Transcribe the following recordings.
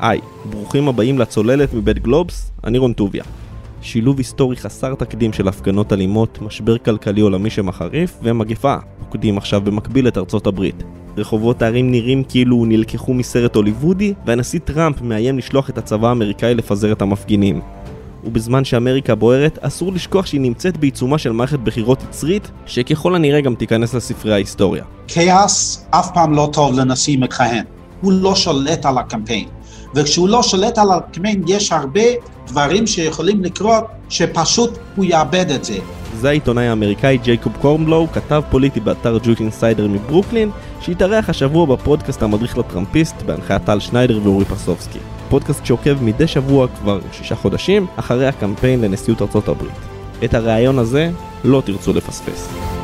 היי, ברוכים הבאים לצוללת מבית גלובס, אני רון טוביה. שילוב היסטורי חסר תקדים של הפגנות אלימות, משבר כלכלי עולמי שמחריף ומגפה פוקדים עכשיו במקביל את ארצות הברית. רחובות הערים נראים כאילו נלקחו מסרט הוליוודי, והנשיא טראמפ מאיים לשלוח את הצבא האמריקאי לפזר את המפגינים. ובזמן שאמריקה בוערת, אסור לשכוח שהיא נמצאת בעיצומה של מערכת בחירות יצרית, שככל הנראה גם תיכנס לספרי ההיסטוריה. כאוס אף פעם לא טוב לנשיא מכהן. הוא לא שולט על הקמפיין. וכשהוא לא שולט על הקמפיין יש הרבה דברים שיכולים לקרות שפשוט הוא יאבד את זה. זה העיתונאי האמריקאי ג'ייקוב קורנבלו, כתב פוליטי באתר Jewish Insider מברוקלין, שהתארח השבוע בפודקאסט המדריך לטראמפיסט בהנחיית טל שניידר ואורי פרסובסקי. פודקאסט שעוקב מדי שבוע כבר שישה חודשים אחרי הקמפיין לנשיאות ארצות הברית. את הריאיון הזה לא תרצו לפספס.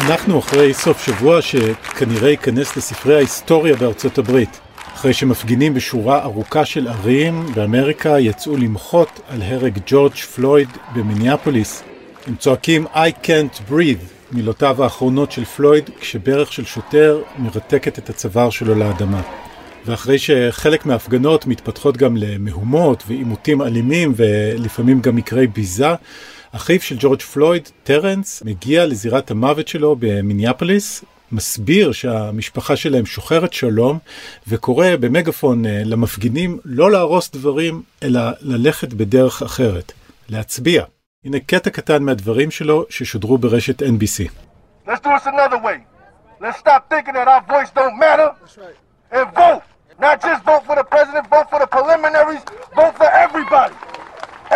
אנחנו אחרי סוף שבוע שכנראה ייכנס לספרי ההיסטוריה בארצות הברית. אחרי שמפגינים בשורה ארוכה של ערים באמריקה יצאו למחות על הרג ג'ורג' פלויד במיניאפוליס. הם צועקים I can't breathe, מילותיו האחרונות של פלויד, כשברך של שוטר מרתקת את הצוואר שלו לאדמה. ואחרי שחלק מההפגנות מתפתחות גם למהומות ועימותים אלימים ולפעמים גם מקרי ביזה, אחיו של ג'ורג' פלויד, טרנס, מגיע לזירת המוות שלו במיניאפוליס, מסביר שהמשפחה שלהם שוחרת שלום, וקורא במגפון אה, למפגינים לא להרוס דברים, אלא ללכת בדרך אחרת, להצביע. הנה קטע קטן מהדברים שלו ששודרו ברשת NBC. Let's do this another way. Let's stop thinking that our voice don't matter. And vote. Not just vote for the president, vote for the preliminaries, vote for everybody.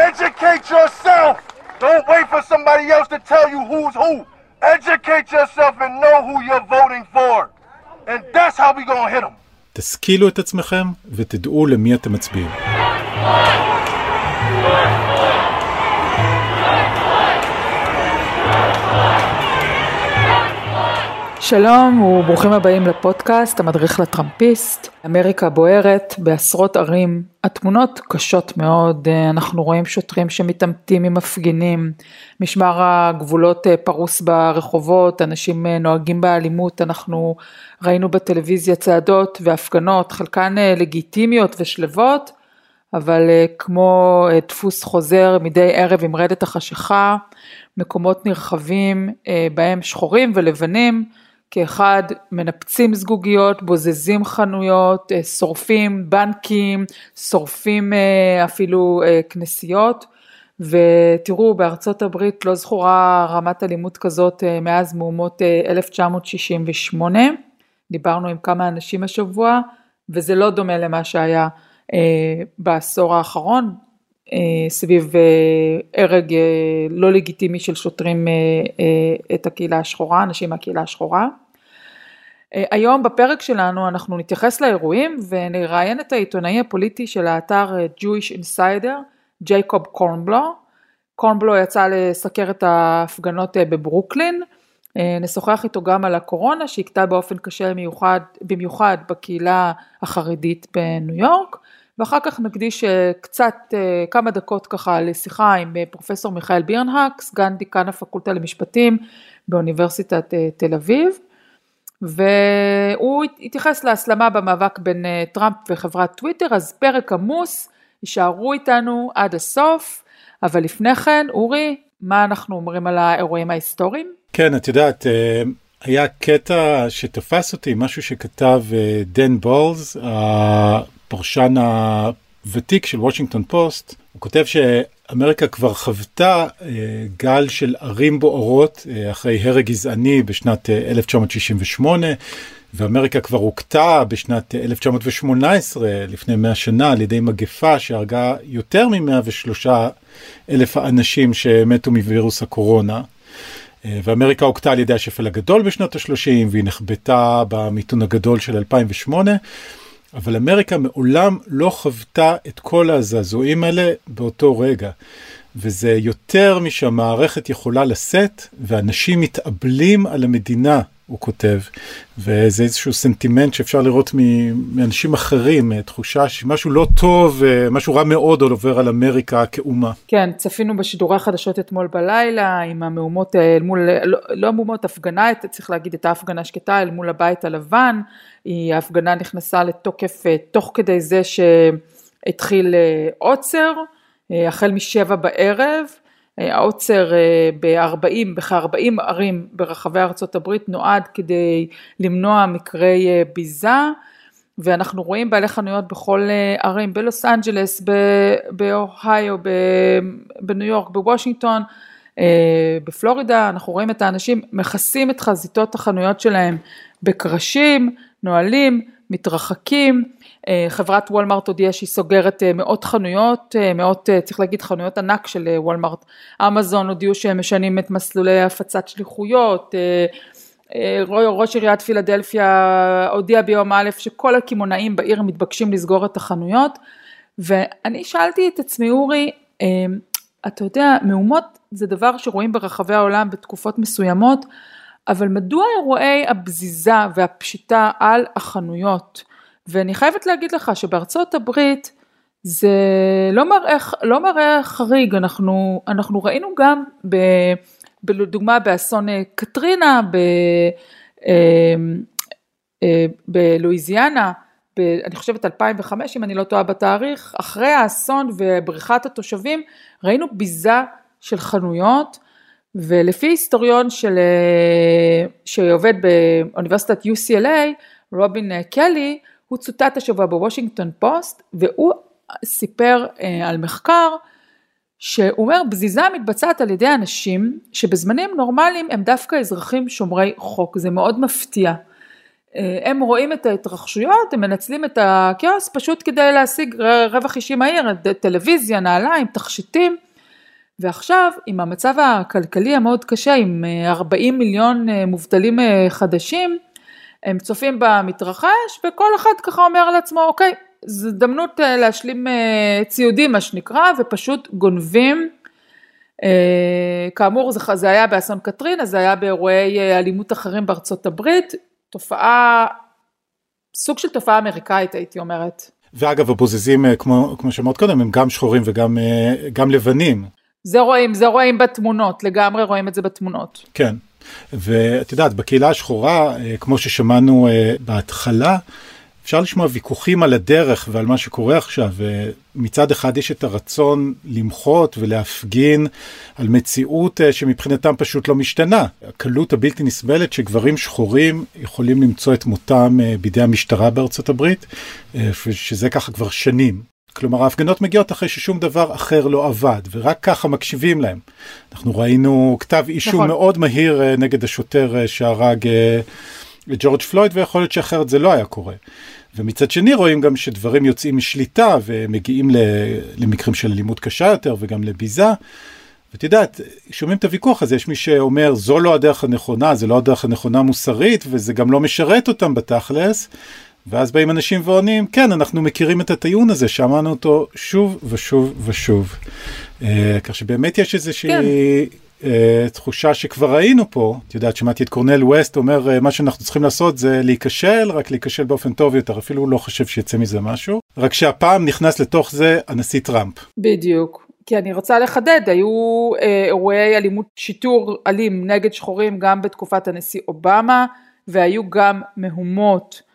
Educate yourself. Don't wait for somebody else to tell you who's who. Educate yourself and know who you're voting for. And that's how we gonna hit them. תשכילו את עצמכם ותדעו למי אתם מצביעים. שלום וברוכים הבאים לפודקאסט המדריך לטראמפיסט, אמריקה בוערת בעשרות ערים, התמונות קשות מאוד, אנחנו רואים שוטרים שמתעמתים עם מפגינים, משמר הגבולות פרוס ברחובות, אנשים נוהגים באלימות, אנחנו ראינו בטלוויזיה צעדות והפגנות, חלקן לגיטימיות ושלוות, אבל כמו דפוס חוזר מדי ערב עם רדת החשיכה, מקומות נרחבים בהם שחורים ולבנים, כאחד מנפצים זגוגיות, בוזזים חנויות, אה, שורפים בנקים, שורפים אה, אפילו אה, כנסיות ותראו בארצות הברית לא זכורה רמת אלימות כזאת מאז מהומות 1968, דיברנו עם כמה אנשים השבוע וזה לא דומה למה שהיה בעשור האחרון סביב הרג לא לגיטימי של שוטרים את הקהילה השחורה, אנשים מהקהילה השחורה. אה, היום בפרק שלנו אנחנו נתייחס לאירועים ונראיין את העיתונאי הפוליטי של האתר אה, Jewish Insider, ג'ייקוב קורנבלו. קורנבלו יצא לסקר את ההפגנות אה, בברוקלין. נשוחח איתו גם על הקורונה שהכתה באופן קשה מיוחד, במיוחד בקהילה החרדית בניו יורק. ואחר כך נקדיש קצת, כמה דקות ככה לשיחה עם פרופסור מיכאל בירנהק, סגן דיקן הפקולטה למשפטים באוניברסיטת תל אביב. והוא התייחס להסלמה במאבק בין אה, טראמפ וחברת טוויטר, אז פרק עמוס, יישארו איתנו עד הסוף, אבל לפני כן, אורי, מה אנחנו אומרים על האירועים ההיסטוריים? כן, את יודעת, אה, היה קטע שתפס אותי, משהו שכתב אה, דן בולס, הפרשן הוותיק של וושינגטון פוסט, הוא כותב שאמריקה כבר חוותה אה, גל של ערים בוערות אה, אחרי הרג גזעני בשנת 1968, אה, ואמריקה כבר הוכתה בשנת 1918, לפני 100 שנה, על ידי מגפה שהרגה יותר מ-103 אלף האנשים שמתו מווירוס הקורונה. ואמריקה הוכתה על ידי השפל הגדול בשנות ה-30 והיא נחבטה במיתון הגדול של 2008. אבל אמריקה מעולם לא חוותה את כל הזעזועים האלה באותו רגע. וזה יותר משהמערכת יכולה לשאת, ואנשים מתאבלים על המדינה, הוא כותב, וזה איזשהו סנטימנט שאפשר לראות מאנשים אחרים, תחושה שמשהו לא טוב, משהו רע מאוד עובר על אמריקה כאומה. כן, צפינו בשידורי החדשות אתמול בלילה, עם המהומות אל מול, לא, לא המהומות, הפגנה, צריך להגיד את ההפגנה השקטה אל מול הבית הלבן, ההפגנה נכנסה לתוקף תוך כדי זה שהתחיל עוצר. אה, החל משבע בערב, אה, העוצר אה, ב-40, בכ-40 ערים ברחבי ארצות הברית נועד כדי למנוע מקרי ביזה ואנחנו רואים בעלי חנויות בכל ערים, בלוס אנג'לס, באוהיו, בניו יורק, בוושינגטון, בפלורידה, אנחנו רואים את האנשים מכסים את חזיתות החנויות שלהם בקרשים, נועלים, מתרחקים, אה, חברת וולמרט הודיעה שהיא סוגרת אה, מאות חנויות, אה, מאות צריך להגיד חנויות ענק של וולמרט, אמזון הודיעו שהם משנים את מסלולי הפצת שליחויות, ראש עיריית פילדלפיה הודיע ביום א' שכל הקמעונאים בעיר מתבקשים לסגור את החנויות. ואני שאלתי את עצמי אורי, אתה יודע מהומות זה דבר שרואים ברחבי העולם בתקופות מסוימות אבל מדוע אירועי הבזיזה והפשיטה על החנויות? ואני חייבת להגיד לך שבארצות הברית זה לא מראה, לא מראה חריג, אנחנו, אנחנו ראינו גם ב, בדוגמה באסון אה, קטרינה ב, אה, אה, בלואיזיאנה, ב, אני חושבת 2005 אם אני לא טועה בתאריך, אחרי האסון ובריחת התושבים ראינו ביזה של חנויות ולפי היסטוריון של, שעובד באוניברסיטת UCLA, רובין קלי, הוא צוטט השבוע בוושינגטון פוסט והוא סיפר אה, על מחקר שהוא אומר בזיזה מתבצעת על ידי אנשים שבזמנים נורמליים הם דווקא אזרחים שומרי חוק, זה מאוד מפתיע. אה, הם רואים את ההתרחשויות, הם מנצלים את הכאוס פשוט כדי להשיג רווח אישי מהיר, טלוויזיה, נעליים, תכשיטים. ועכשיו עם המצב הכלכלי המאוד קשה, עם 40 אה, מיליון מובטלים חדשים, הם צופים במתרחש וכל אחד ככה אומר לעצמו אוקיי זו הזדמנות אה, להשלים אה, ציודים מה שנקרא ופשוט גונבים אה, כאמור זה היה באסון קטרינה זה היה באירועי אלימות אחרים בארצות הברית תופעה סוג של תופעה אמריקאית הייתי אומרת. ואגב הבוזזים כמו, כמו שאמרת קודם הם גם שחורים וגם גם לבנים. זה רואים זה רואים בתמונות לגמרי רואים את זה בתמונות. כן. ואת יודעת, בקהילה השחורה, אה, כמו ששמענו אה, בהתחלה, אפשר לשמוע ויכוחים על הדרך ועל מה שקורה עכשיו. מצד אחד יש את הרצון למחות ולהפגין על מציאות אה, שמבחינתם פשוט לא משתנה. הקלות הבלתי נסבלת שגברים שחורים יכולים למצוא את מותם בידי המשטרה בארצות הברית, שזה ככה כבר שנים. כלומר ההפגנות מגיעות אחרי ששום דבר אחר לא עבד ורק ככה מקשיבים להם. אנחנו ראינו כתב אישום נכון. מאוד מהיר אה, נגד השוטר אה, שהרג אה, את ג'ורג' פלויד ויכול להיות שאחרת זה לא היה קורה. ומצד שני רואים גם שדברים יוצאים משליטה ומגיעים למקרים של אלימות קשה יותר וגם לביזה. ואת יודעת, שומעים את הוויכוח הזה, יש מי שאומר זו לא הדרך הנכונה, זה לא הדרך הנכונה מוסרית וזה גם לא משרת אותם בתכלס. ואז באים אנשים ועונים, כן, אנחנו מכירים את הטיעון הזה, שמענו אותו שוב ושוב ושוב. Uh, כך שבאמת יש איזושהי כן. uh, תחושה שכבר ראינו פה, את יודעת, שמעתי את קורנל ווסט אומר, uh, מה שאנחנו צריכים לעשות זה להיכשל, רק להיכשל באופן טוב יותר, אפילו הוא לא חושב שיצא מזה משהו, רק שהפעם נכנס לתוך זה הנשיא טראמפ. בדיוק. כי אני רוצה לחדד, היו אה, אירועי אלימות שיטור אלים נגד שחורים גם בתקופת הנשיא אובמה, והיו גם מהומות אה,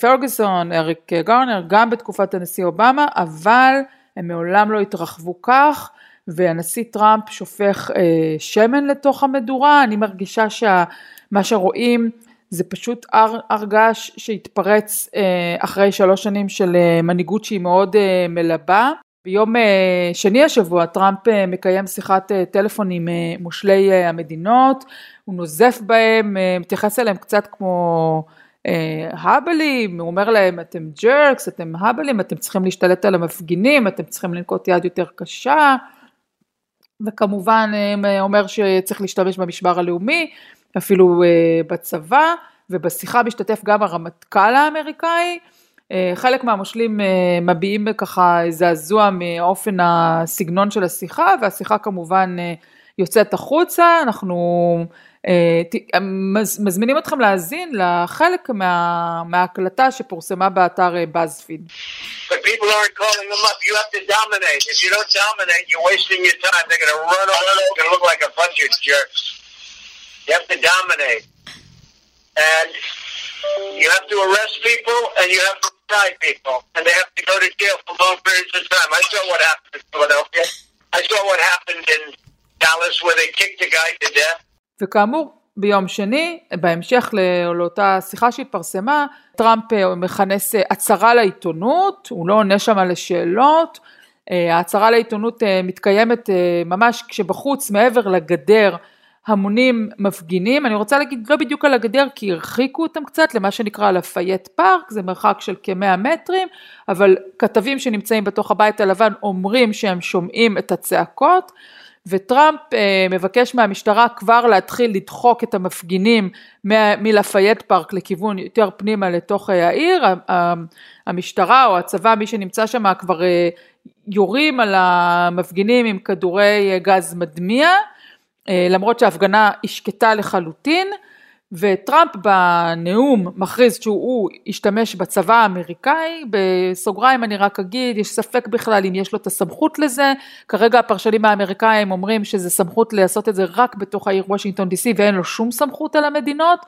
פרגוסון, אריק גרנר, גם בתקופת הנשיא אובמה, אבל הם מעולם לא התרחבו כך, והנשיא טראמפ שופך אה, שמן לתוך המדורה, אני מרגישה שמה שרואים זה פשוט הר, הר געש שהתפרץ אה, אחרי שלוש שנים של אה, מנהיגות שהיא מאוד אה, מלבה. ביום אה, שני השבוע טראמפ אה, מקיים שיחת אה, טלפון עם אה, מושלי אה, המדינות, הוא נוזף בהם, אה, מתייחס אליהם קצת כמו האבלים, הוא אומר להם אתם ג'רקס, אתם האבלים, אתם צריכים להשתלט על המפגינים, אתם צריכים לנקוט יד יותר קשה, וכמובן אומר שצריך להשתמש במשבר הלאומי, אפילו בצבא, ובשיחה משתתף גם הרמטכ"ל האמריקאי, חלק מהמושלים מביעים ככה זעזוע מאופן הסגנון של השיחה והשיחה כמובן יוצאת החוצה, אנחנו מזמינים אתכם להאזין לחלק מה, מההקלטה שפורסמה באתר BuzzFeed. But people aren't calling them up. You have to dominate. If you don't dominate, you're wasting your time. They're going to run over. You're going to look like a bunch of jerks. You have to dominate. And you have to arrest people and you have to tie people. And they have to go to jail for long periods of time. I saw what happened in Philadelphia. I saw what happened in Dallas where they kicked a guy to death. וכאמור, ביום שני, בהמשך לאותה שיחה שהתפרסמה, טראמפ מכנס הצהרה לעיתונות, הוא לא עונה שם על השאלות, ההצהרה לעיתונות מתקיימת ממש כשבחוץ, מעבר לגדר, המונים מפגינים, אני רוצה להגיד לא בדיוק על הגדר כי הרחיקו אותם קצת למה שנקרא לפייט פארק, זה מרחק של כמאה מטרים, אבל כתבים שנמצאים בתוך הבית הלבן אומרים שהם שומעים את הצעקות. וטראמפ אה, מבקש מהמשטרה כבר להתחיל לדחוק את המפגינים מלפייט פארק לכיוון יותר פנימה לתוך אה, העיר, המשטרה או הצבא, מי שנמצא שם כבר אה, יורים על המפגינים עם כדורי גז מדמיע, למרות שההפגנה היא שקטה לחלוטין. וטראמפ בנאום מכריז שהוא השתמש בצבא האמריקאי, בסוגריים אני רק אגיד, יש ספק בכלל אם יש לו את הסמכות לזה, כרגע הפרשנים האמריקאים אומרים שזה סמכות לעשות את זה רק בתוך העיר וושינגטון די סי ואין לו שום סמכות על המדינות,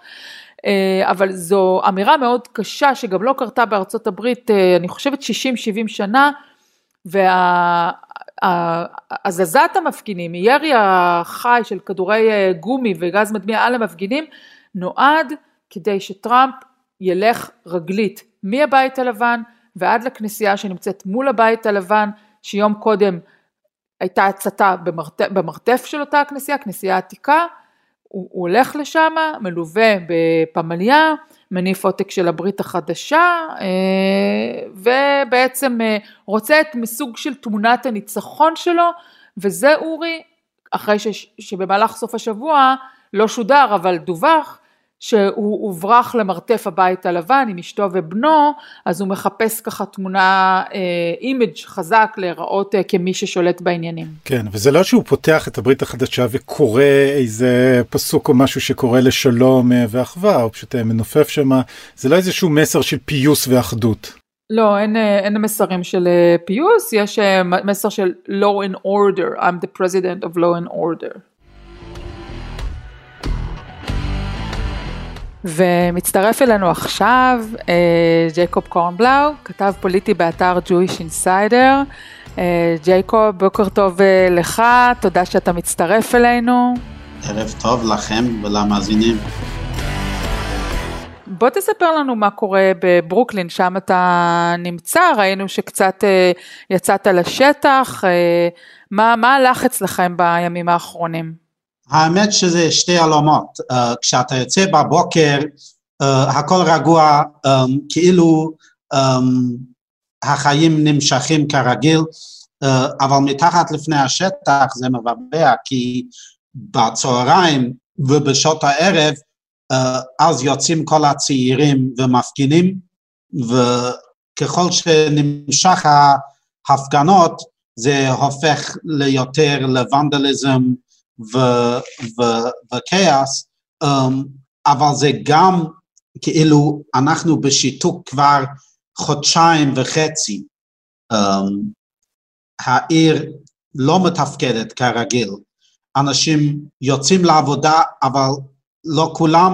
אה, אבל זו אמירה מאוד קשה שגם לא קרתה בארצות הברית, אה, אני חושבת 60-70 שנה, והזזת המפגינים, מירי החי של כדורי אה, גומי וגז מדמיע על המפגינים, נועד כדי שטראמפ ילך רגלית מהבית הלבן ועד לכנסייה שנמצאת מול הבית הלבן, שיום קודם הייתה הצתה במרתף, במרתף של אותה הכנסייה, כנסייה עתיקה, הוא, הוא הולך לשם, מלווה בפמליה, מניף עותק של הברית החדשה, אה, ובעצם אה, רוצה את מסוג של תמונת הניצחון שלו, וזה אורי, אחרי ש, שבמהלך סוף השבוע לא שודר אבל דווח שהוא הוברח למרתף הבית הלבן עם אשתו ובנו, אז הוא מחפש ככה תמונה, image אה, חזק להיראות אה, כמי ששולט בעניינים. כן, וזה לא שהוא פותח את הברית החדשה וקורא איזה פסוק או משהו שקורא לשלום אה, ואחווה, הוא פשוט מנופף שם, זה לא איזשהו מסר של פיוס ואחדות. לא, אין, אין מסרים של פיוס, יש מסר של law and order, I'm the president of law and order. ומצטרף אלינו עכשיו אה, ג'ייקוב קורנבלאו, כתב פוליטי באתר Jewish Insider. אה, ג'ייקוב, בוקר טוב אה, לך, תודה שאתה מצטרף אלינו. ערב טוב לכם ולמאזינים. בוא תספר לנו מה קורה בברוקלין, שם אתה נמצא, ראינו שקצת יצאת לשטח, מה, מה הלך אצלכם בימים האחרונים? האמת שזה שתי עולמות, uh, כשאתה יוצא בבוקר uh, הכל רגוע, um, כאילו um, החיים נמשכים כרגיל, uh, אבל מתחת לפני השטח זה מבבע, כי בצהריים ובשעות הערב uh, אז יוצאים כל הצעירים ומפגינים, וככל שנמשך ההפגנות זה הופך ליותר לוונדליזם, וכאוס, um, אבל זה גם כאילו אנחנו בשיתוק כבר חודשיים וחצי. Um, העיר לא מתפקדת כרגיל. אנשים יוצאים לעבודה, אבל לא כולם,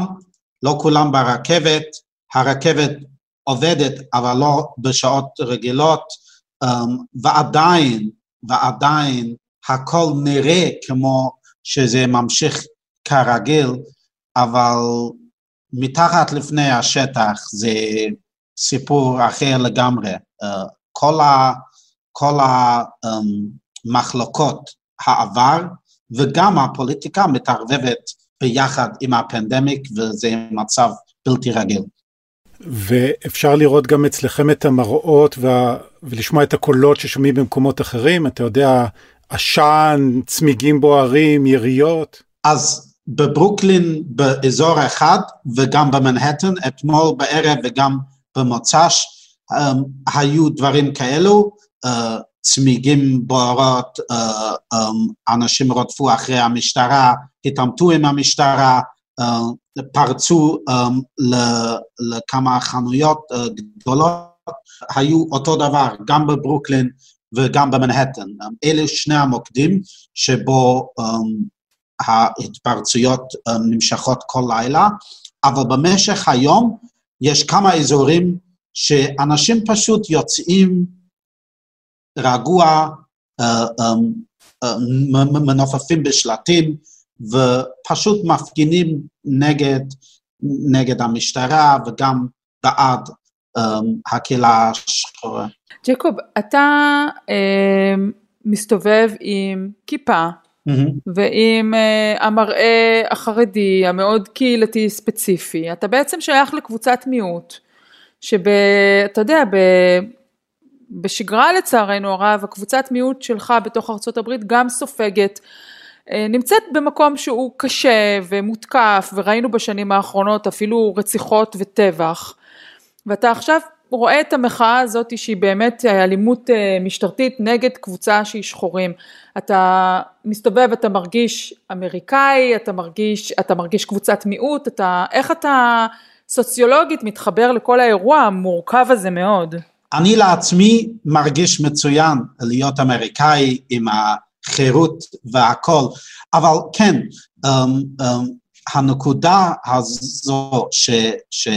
לא כולם ברכבת. הרכבת עובדת, אבל לא בשעות רגילות, um, ועדיין, ועדיין הכל נראה כמו שזה ממשיך כרגיל, אבל מתחת לפני השטח זה סיפור אחר לגמרי. אה, כל, ה, כל המחלוקות אמ, העבר וגם הפוליטיקה מתערבבת ביחד עם הפנדמיק וזה מצב בלתי רגיל. ואפשר לראות גם אצלכם את המראות וה... ולשמוע את הקולות ששומעים במקומות אחרים, אתה יודע, עשן, צמיגים בוערים, יריות? אז בברוקלין באזור אחד וגם במנהטן, אתמול בערב וגם במוצ"ש, um, היו דברים כאלו, uh, צמיגים בוערות, uh, um, אנשים רודפו אחרי המשטרה, התעמתו עם המשטרה, uh, פרצו um, לכמה חנויות גדולות, היו אותו דבר גם בברוקלין וגם במנהטן. Um, אלה שני המוקדים שבו um, ההתפרצויות um, נמשכות כל לילה, אבל במשך היום יש כמה אזורים שאנשים פשוט יוצאים רגוע, אה, אה, מנופפים בשלטים ופשוט מפגינים נגד, נגד המשטרה וגם בעד הקהילה השחורה. ג'קוב, אתה אה, מסתובב עם כיפה mm-hmm. ועם uh, המראה החרדי המאוד קהילתי ספציפי, אתה בעצם שייך לקבוצת מיעוט, שאתה יודע, ב, בשגרה לצערנו הרב, הקבוצת מיעוט שלך בתוך ארצות הברית גם סופגת, uh, נמצאת במקום שהוא קשה ומותקף, וראינו בשנים האחרונות אפילו רציחות וטבח, ואתה עכשיו רואה את המחאה הזאת שהיא באמת אלימות אה, משטרתית נגד קבוצה שהיא שחורים. אתה מסתובב, אתה מרגיש אמריקאי, אתה מרגיש, אתה מרגיש קבוצת מיעוט, אתה, איך אתה סוציולוגית מתחבר לכל האירוע המורכב הזה מאוד? אני לעצמי מרגיש מצוין להיות אמריקאי עם החירות והכל, אבל כן, um, um, הנקודה הזו ש, ש,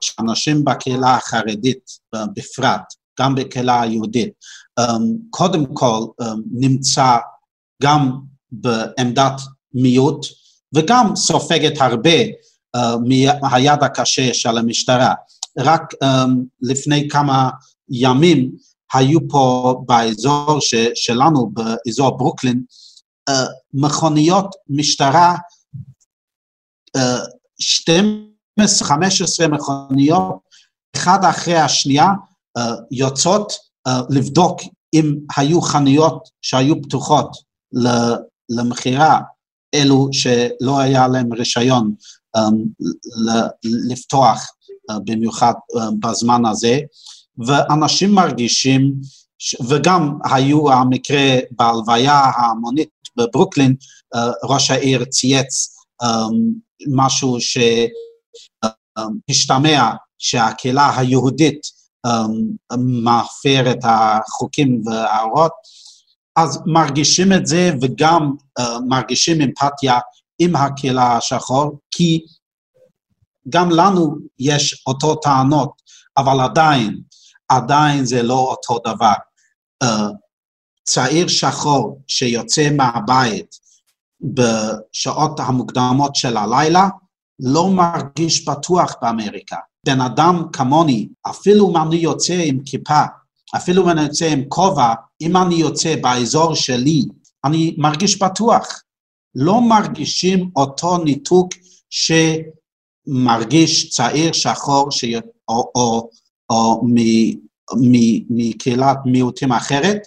שאנשים בקהילה החרדית בפרט, גם בקהילה היהודית, um, קודם כל um, נמצא גם בעמדת מיעוט וגם סופגת הרבה uh, מהיד הקשה של המשטרה. רק לפני כמה ימים היו פה באזור ש, שלנו, באזור ברוקלין, מכוניות משטרה 12-15 מכוניות, אחד אחרי השנייה, אה, יוצאות אה, לבדוק אם היו חנויות שהיו פתוחות למכירה, אלו שלא היה להם רישיון אה, לפתוח במיוחד בזמן הזה, ואנשים מרגישים, וגם היו המקרה בהלוויה ההמונית בברוקלין, ראש העיר צייץ משהו שהשתמע שהקהילה היהודית מפר את החוקים וההוראות, אז מרגישים את זה וגם מרגישים אמפתיה עם הקהילה השחור, כי גם לנו יש אותו טענות, אבל עדיין, עדיין זה לא אותו דבר. צעיר שחור שיוצא מהבית בשעות המוקדמות של הלילה, לא מרגיש בטוח באמריקה. בן אדם כמוני, אפילו אם אני יוצא עם כיפה, אפילו אם אני יוצא עם כובע, אם אני יוצא באזור שלי, אני מרגיש בטוח. לא מרגישים אותו ניתוק שמרגיש צעיר שחור ש... או, או, או מקהילת מיעוטים אחרת,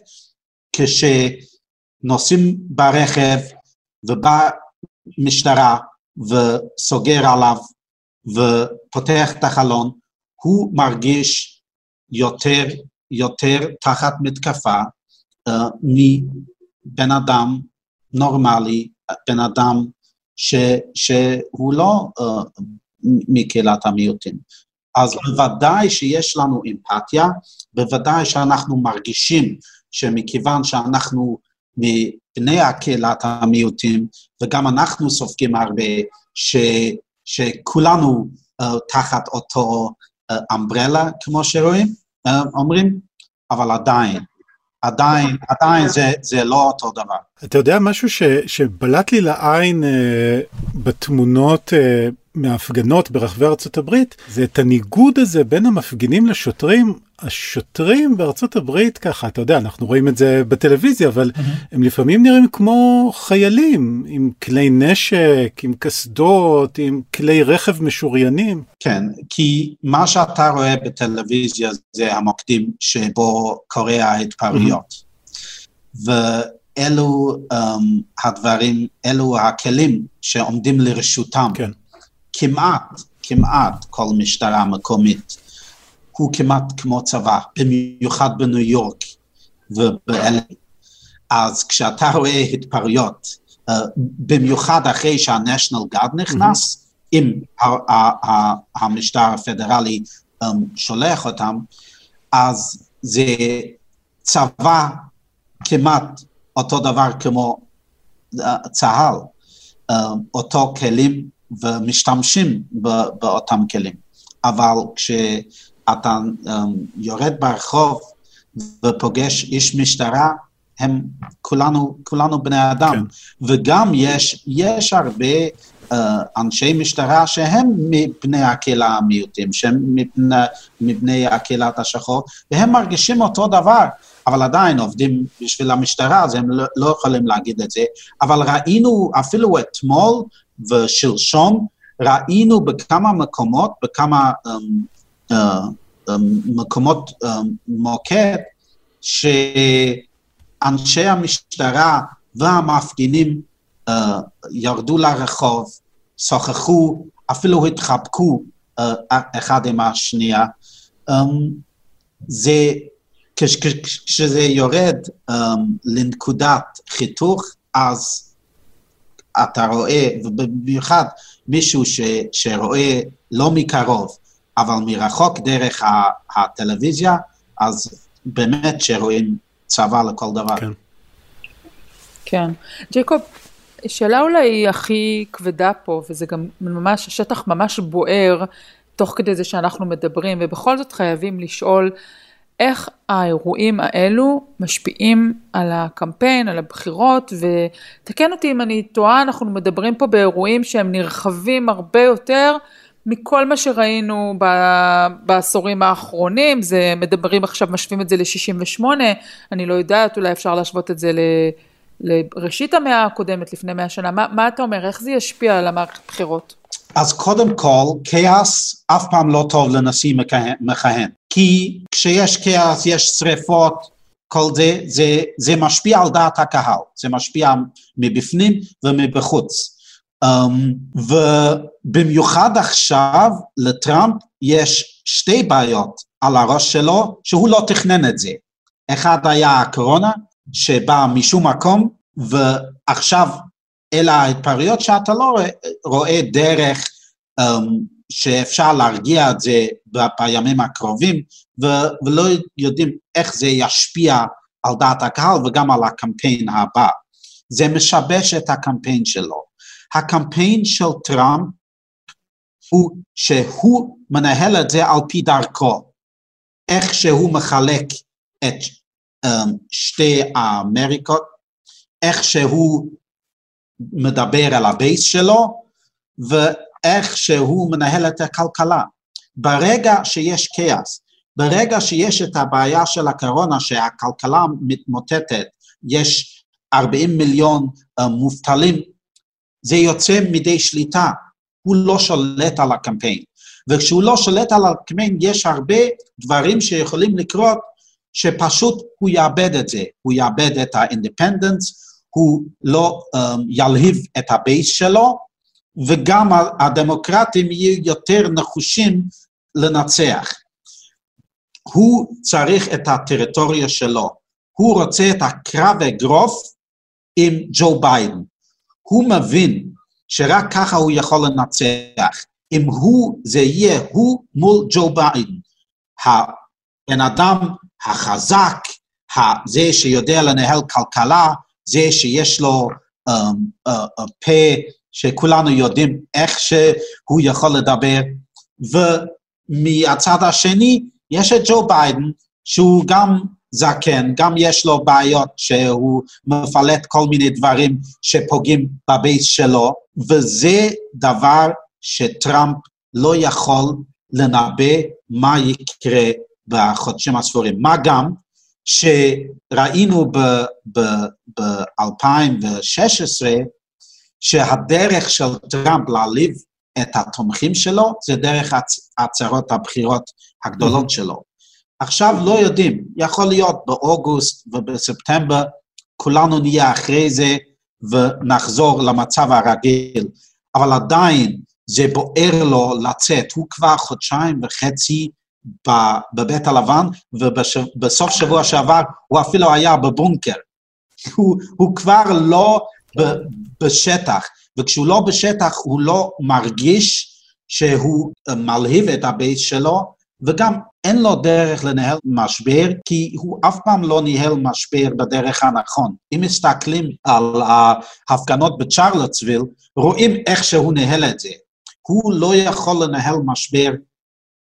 כשנוסעים ברכב ובא משטרה וסוגר עליו ופותח את החלון, הוא מרגיש יותר, יותר תחת מתקפה uh, מבן אדם נורמלי, בן אדם ש, שהוא לא uh, מקהילת המיעוטים. אז בוודאי שיש לנו אמפתיה, בוודאי שאנחנו מרגישים שמכיוון שאנחנו מבני הקהילת המיעוטים, וגם אנחנו סופגים הרבה, ש, שכולנו uh, תחת אותו אמברלה, uh, כמו שרואים, uh, אומרים, אבל עדיין, עדיין, עדיין זה, זה לא אותו דבר. אתה יודע משהו ש, שבלט לי לעין uh, בתמונות uh, מההפגנות ברחבי ארצות הברית, זה את הניגוד הזה בין המפגינים לשוטרים. השוטרים בארצות הברית ככה, אתה יודע, אנחנו רואים את זה בטלוויזיה, אבל mm-hmm. הם לפעמים נראים כמו חיילים, עם כלי נשק, עם קסדות, עם כלי רכב משוריינים. כן, כי מה שאתה רואה בטלוויזיה זה המוקדים שבו קורה ההתפרעויות. Mm-hmm. ואלו um, הדברים, אלו הכלים שעומדים לרשותם. כן. כמעט, כמעט כל משטרה מקומית הוא כמעט כמו צבא, במיוחד בניו יורק ובאלה. אז כשאתה רואה התפרעויות, uh, במיוחד אחרי שה-National Guard נכנס, mm-hmm. אם המשטר הפדרלי um, שולח אותם, אז זה צבא כמעט אותו דבר כמו uh, צה"ל, uh, אותו כלים ומשתמשים באותם כלים. אבל כשאתה um, יורד ברחוב ופוגש איש משטרה, הם כולנו, כולנו בני אדם. כן. וגם יש, יש הרבה uh, אנשי משטרה שהם מבני הקהילה המיעוטים, שהם מבני, מבני הקהילת השחור, והם מרגישים אותו דבר, אבל עדיין עובדים בשביל המשטרה, אז הם לא, לא יכולים להגיד את זה. אבל ראינו אפילו אתמול ושלשום, ראינו בכמה מקומות, בכמה um, uh, um, מקומות um, מוקד, ש... אנשי המשטרה והמפגינים uh, ירדו לרחוב, שוחחו, אפילו התחבקו uh, אחד עם השנייה. Um, זה, כש, כשזה יורד um, לנקודת חיתוך, אז אתה רואה, ובמיוחד מישהו ש, שרואה לא מקרוב, אבל מרחוק דרך הטלוויזיה, אז באמת שרואים צבא לכל דבר. כן. כן. ג'ייקוב, שאלה אולי הכי כבדה פה, וזה גם ממש, השטח ממש בוער תוך כדי זה שאנחנו מדברים, ובכל זאת חייבים לשאול איך האירועים האלו משפיעים על הקמפיין, על הבחירות, ותקן אותי אם אני טועה, אנחנו מדברים פה באירועים שהם נרחבים הרבה יותר מכל מה שראינו בעשורים האחרונים, זה מדברים עכשיו, משווים את זה ל-68, אני לא יודעת, אולי אפשר להשוות את זה ל... לראשית המאה הקודמת, לפני מאה שנה, מה, מה אתה אומר, איך זה ישפיע על המערכת בחירות? אז קודם כל, כאוס אף פעם לא טוב לנשיא מכהן, כי כשיש כאוס, יש שריפות, כל זה, זה, זה משפיע על דעת הקהל, זה משפיע מבפנים ומבחוץ. Um, ובמיוחד עכשיו לטראמפ יש שתי בעיות על הראש שלו שהוא לא תכנן את זה. אחד היה הקורונה שבא משום מקום ועכשיו אלה ההתפרעויות שאתה לא רואה דרך um, שאפשר להרגיע את זה בימים הקרובים ולא יודעים איך זה ישפיע על דעת הקהל וגם על הקמפיין הבא. זה משבש את הקמפיין שלו. הקמפיין של טראמפ הוא שהוא מנהל את זה על פי דרכו, איך שהוא מחלק את um, שתי האמריקות, איך שהוא מדבר על הבייס שלו, ואיך שהוא מנהל את הכלכלה. ברגע שיש כאוס, ברגע שיש את הבעיה של הקורונה שהכלכלה מתמוטטת, יש 40 מיליון uh, מובטלים זה יוצא מידי שליטה, הוא לא שולט על הקמפיין. וכשהוא לא שולט על הקמפיין, יש הרבה דברים שיכולים לקרות, שפשוט הוא יאבד את זה. הוא יאבד את ה independents, הוא לא um, ילהיב את ה base שלו, וגם הדמוקרטים יהיו יותר נחושים לנצח. הוא צריך את הטריטוריה שלו. הוא רוצה את הקרב אגרוף עם ג'ו ביידן. הוא מבין שרק ככה הוא יכול לנצח. אם הוא, זה יהיה הוא מול ג'ו ביידן. הבן אדם החזק, זה שיודע לנהל כלכלה, זה שיש לו um, uh, uh, פה שכולנו יודעים איך שהוא יכול לדבר, ומהצד השני יש את ג'ו ביידן, שהוא גם זקן, גם יש לו בעיות שהוא מפלט כל מיני דברים שפוגעים בבייס שלו, וזה דבר שטראמפ לא יכול לנבא מה יקרה בחודשים הספורים. מה גם שראינו ב-2016 שהדרך של טראמפ להעליב את התומכים שלו זה דרך הצהרות הבחירות הגדולות mm-hmm. שלו. עכשיו לא יודעים, יכול להיות באוגוסט ובספטמבר, כולנו נהיה אחרי זה ונחזור למצב הרגיל, אבל עדיין זה בוער לו לצאת, הוא כבר חודשיים וחצי בבית הלבן, ובסוף שבוע שעבר הוא אפילו היה בבונקר. הוא, הוא כבר לא בשטח, וכשהוא לא בשטח הוא לא מרגיש שהוא מלהיב את ה base שלו, וגם אין לו דרך לנהל משבר, כי הוא אף פעם לא ניהל משבר בדרך הנכון. אם מסתכלים על ההפגנות בצ'רלוטסוויל, רואים איך שהוא ניהל את זה. הוא לא יכול לנהל משבר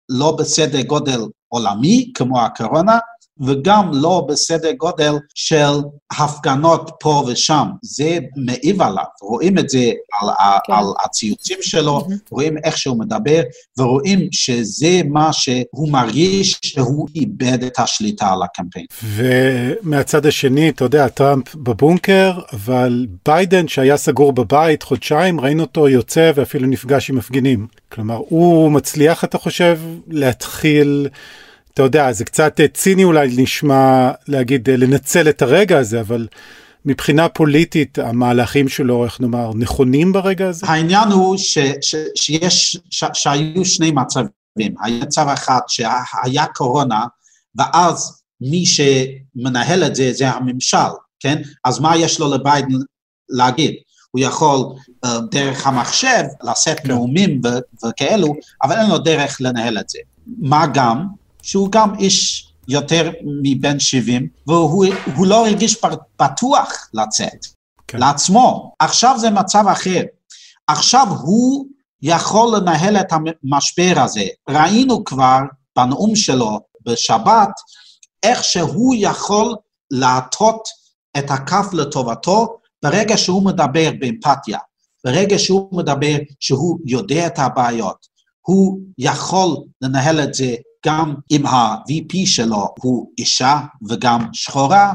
לא בסדר גודל עולמי, כמו הקורונה, וגם לא בסדר גודל של הפגנות פה ושם. זה מעיב עליו, רואים את זה על, כן. על הציוצים שלו, mm-hmm. רואים איך שהוא מדבר, ורואים שזה מה שהוא מרגיש שהוא איבד את השליטה על הקמפיין. ומהצד השני, אתה יודע, טראמפ בבונקר, אבל ביידן שהיה סגור בבית חודשיים, ראינו אותו יוצא ואפילו נפגש עם מפגינים. כלומר, הוא מצליח, אתה חושב, להתחיל... אתה יודע, זה קצת אה, ציני אולי נשמע להגיד אה, לנצל את הרגע הזה, אבל מבחינה פוליטית המהלכים שלו, איך נאמר, נכונים ברגע הזה? העניין הוא ש, ש, שיש, ש, שהיו שני מצבים. היה מצב אחד שהיה קורונה, ואז מי שמנהל את זה זה הממשל, כן? אז מה יש לו לביידן להגיד? הוא יכול uh, דרך המחשב לשאת כן. נאומים וכאלו, אבל אין לו דרך לנהל את זה. מה גם שהוא גם איש יותר מבן 70, והוא לא הרגיש בטוח לצאת, כן. לעצמו. עכשיו זה מצב אחר. עכשיו הוא יכול לנהל את המשבר הזה. ראינו כבר בנאום שלו בשבת, איך שהוא יכול להטות את הכף לטובתו ברגע שהוא מדבר באמפתיה, ברגע שהוא מדבר שהוא יודע את הבעיות, הוא יכול לנהל את זה גם אם ה-VP שלו הוא אישה וגם שחורה,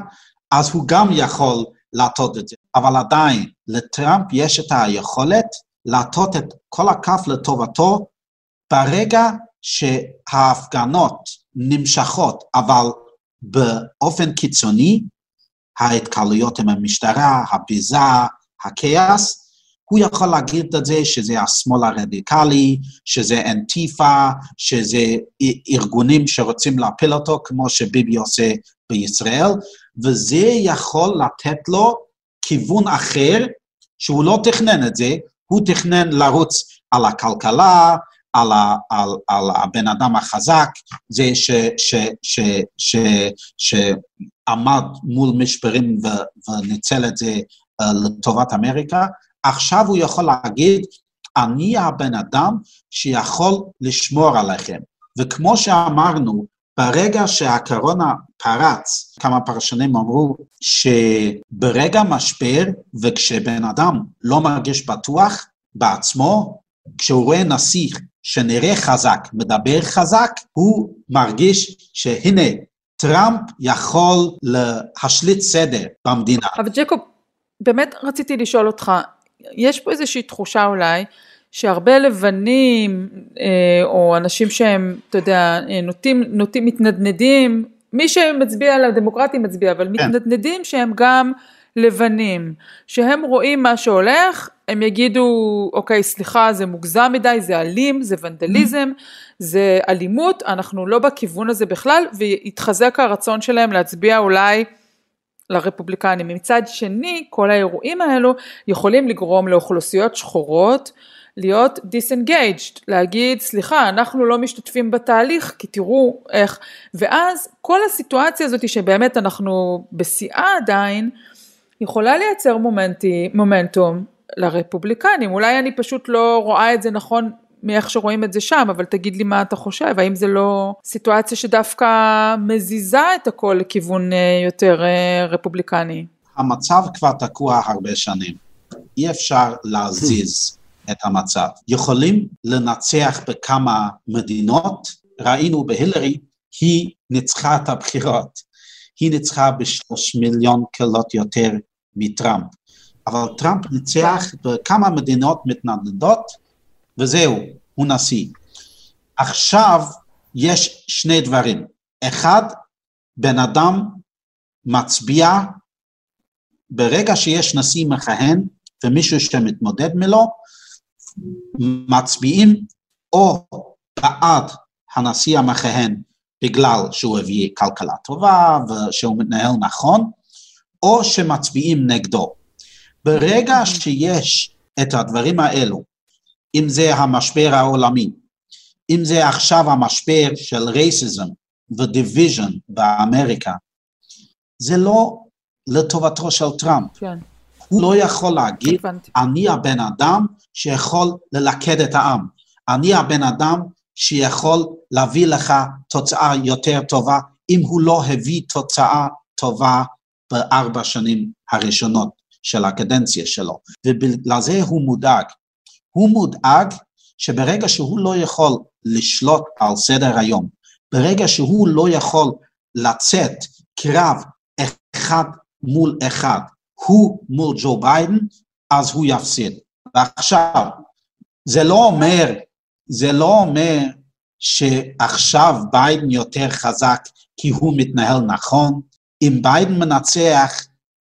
אז הוא גם יכול להטות את זה. אבל עדיין, לטראמפ יש את היכולת להטות את כל הכף לטובתו ברגע שההפגנות נמשכות, אבל באופן קיצוני, ההתקהלויות עם המשטרה, הביזה, הכעס, הוא יכול להגיד את זה שזה השמאל הרדיקלי, שזה אנטיפה, שזה ארגונים שרוצים להפיל אותו, כמו שביבי עושה בישראל, וזה יכול לתת לו כיוון אחר, שהוא לא תכנן את זה, הוא תכנן לרוץ על הכלכלה, על, ה, על, על הבן אדם החזק, זה ש, ש, ש, ש, שעמד מול משברים ו, וניצל את זה uh, לטובת אמריקה, עכשיו הוא יכול להגיד, אני הבן אדם שיכול לשמור עליכם. וכמו שאמרנו, ברגע שהקורונה פרץ, כמה פרשנים אמרו שברגע משבר וכשבן אדם לא מרגיש בטוח בעצמו, כשהוא רואה נסיך שנראה חזק, מדבר חזק, הוא מרגיש שהנה, טראמפ יכול להשליט סדר במדינה. אבל ג'קוב, באמת רציתי לשאול אותך, יש פה איזושהי תחושה אולי שהרבה לבנים אה, או אנשים שהם, אתה יודע, אה, נוטים, נוטים, מתנדנדים, מי שמצביע לדמוקרטים מצביע, אבל כן. מתנדנדים שהם גם לבנים, שהם רואים מה שהולך, הם יגידו, אוקיי, סליחה, זה מוגזם מדי, זה אלים, זה ונדליזם, זה אלימות, אנחנו לא בכיוון הזה בכלל, ויתחזק הרצון שלהם להצביע אולי לרפובליקנים. מצד שני, כל האירועים האלו יכולים לגרום לאוכלוסיות שחורות להיות disengaged, להגיד סליחה אנחנו לא משתתפים בתהליך כי תראו איך, ואז כל הסיטואציה הזאת שבאמת אנחנו בשיאה עדיין, יכולה לייצר מומנטי, מומנטום לרפובליקנים, אולי אני פשוט לא רואה את זה נכון מאיך שרואים את זה שם, אבל תגיד לי מה אתה חושב, האם זה לא סיטואציה שדווקא מזיזה את הכל לכיוון אה, יותר אה, רפובליקני? המצב כבר תקוע הרבה שנים. אי אפשר להזיז את המצב. יכולים לנצח בכמה מדינות, ראינו בהילרי, היא ניצחה את הבחירות. היא ניצחה בשלוש מיליון קולות יותר מטראמפ. אבל טראמפ ניצח בכמה מדינות מתנדנדות, וזהו, הוא נשיא. עכשיו יש שני דברים. אחד, בן אדם מצביע, ברגע שיש נשיא מכהן ומישהו שמתמודד מלו, מצביעים או בעד הנשיא המכהן בגלל שהוא הביא כלכלה טובה ושהוא מתנהל נכון, או שמצביעים נגדו. ברגע שיש את הדברים האלו, אם זה המשבר העולמי, אם זה עכשיו המשבר של racism ו division באמריקה, זה לא לטובתו של טראמפ. כן. הוא לא יכול להגיד, הבנתי. אני הבן אדם שיכול ללכד את העם. אני הבן אדם שיכול להביא לך תוצאה יותר טובה, אם הוא לא הביא תוצאה טובה בארבע שנים הראשונות של הקדנציה שלו. ובגלל זה הוא מודאג. הוא מודאג שברגע שהוא לא יכול לשלוט על סדר היום, ברגע שהוא לא יכול לצאת קרב אחד מול אחד, הוא מול ג'ו ביידן, אז הוא יפסיד. ועכשיו, זה לא אומר, זה לא אומר שעכשיו ביידן יותר חזק כי הוא מתנהל נכון. אם ביידן מנצח,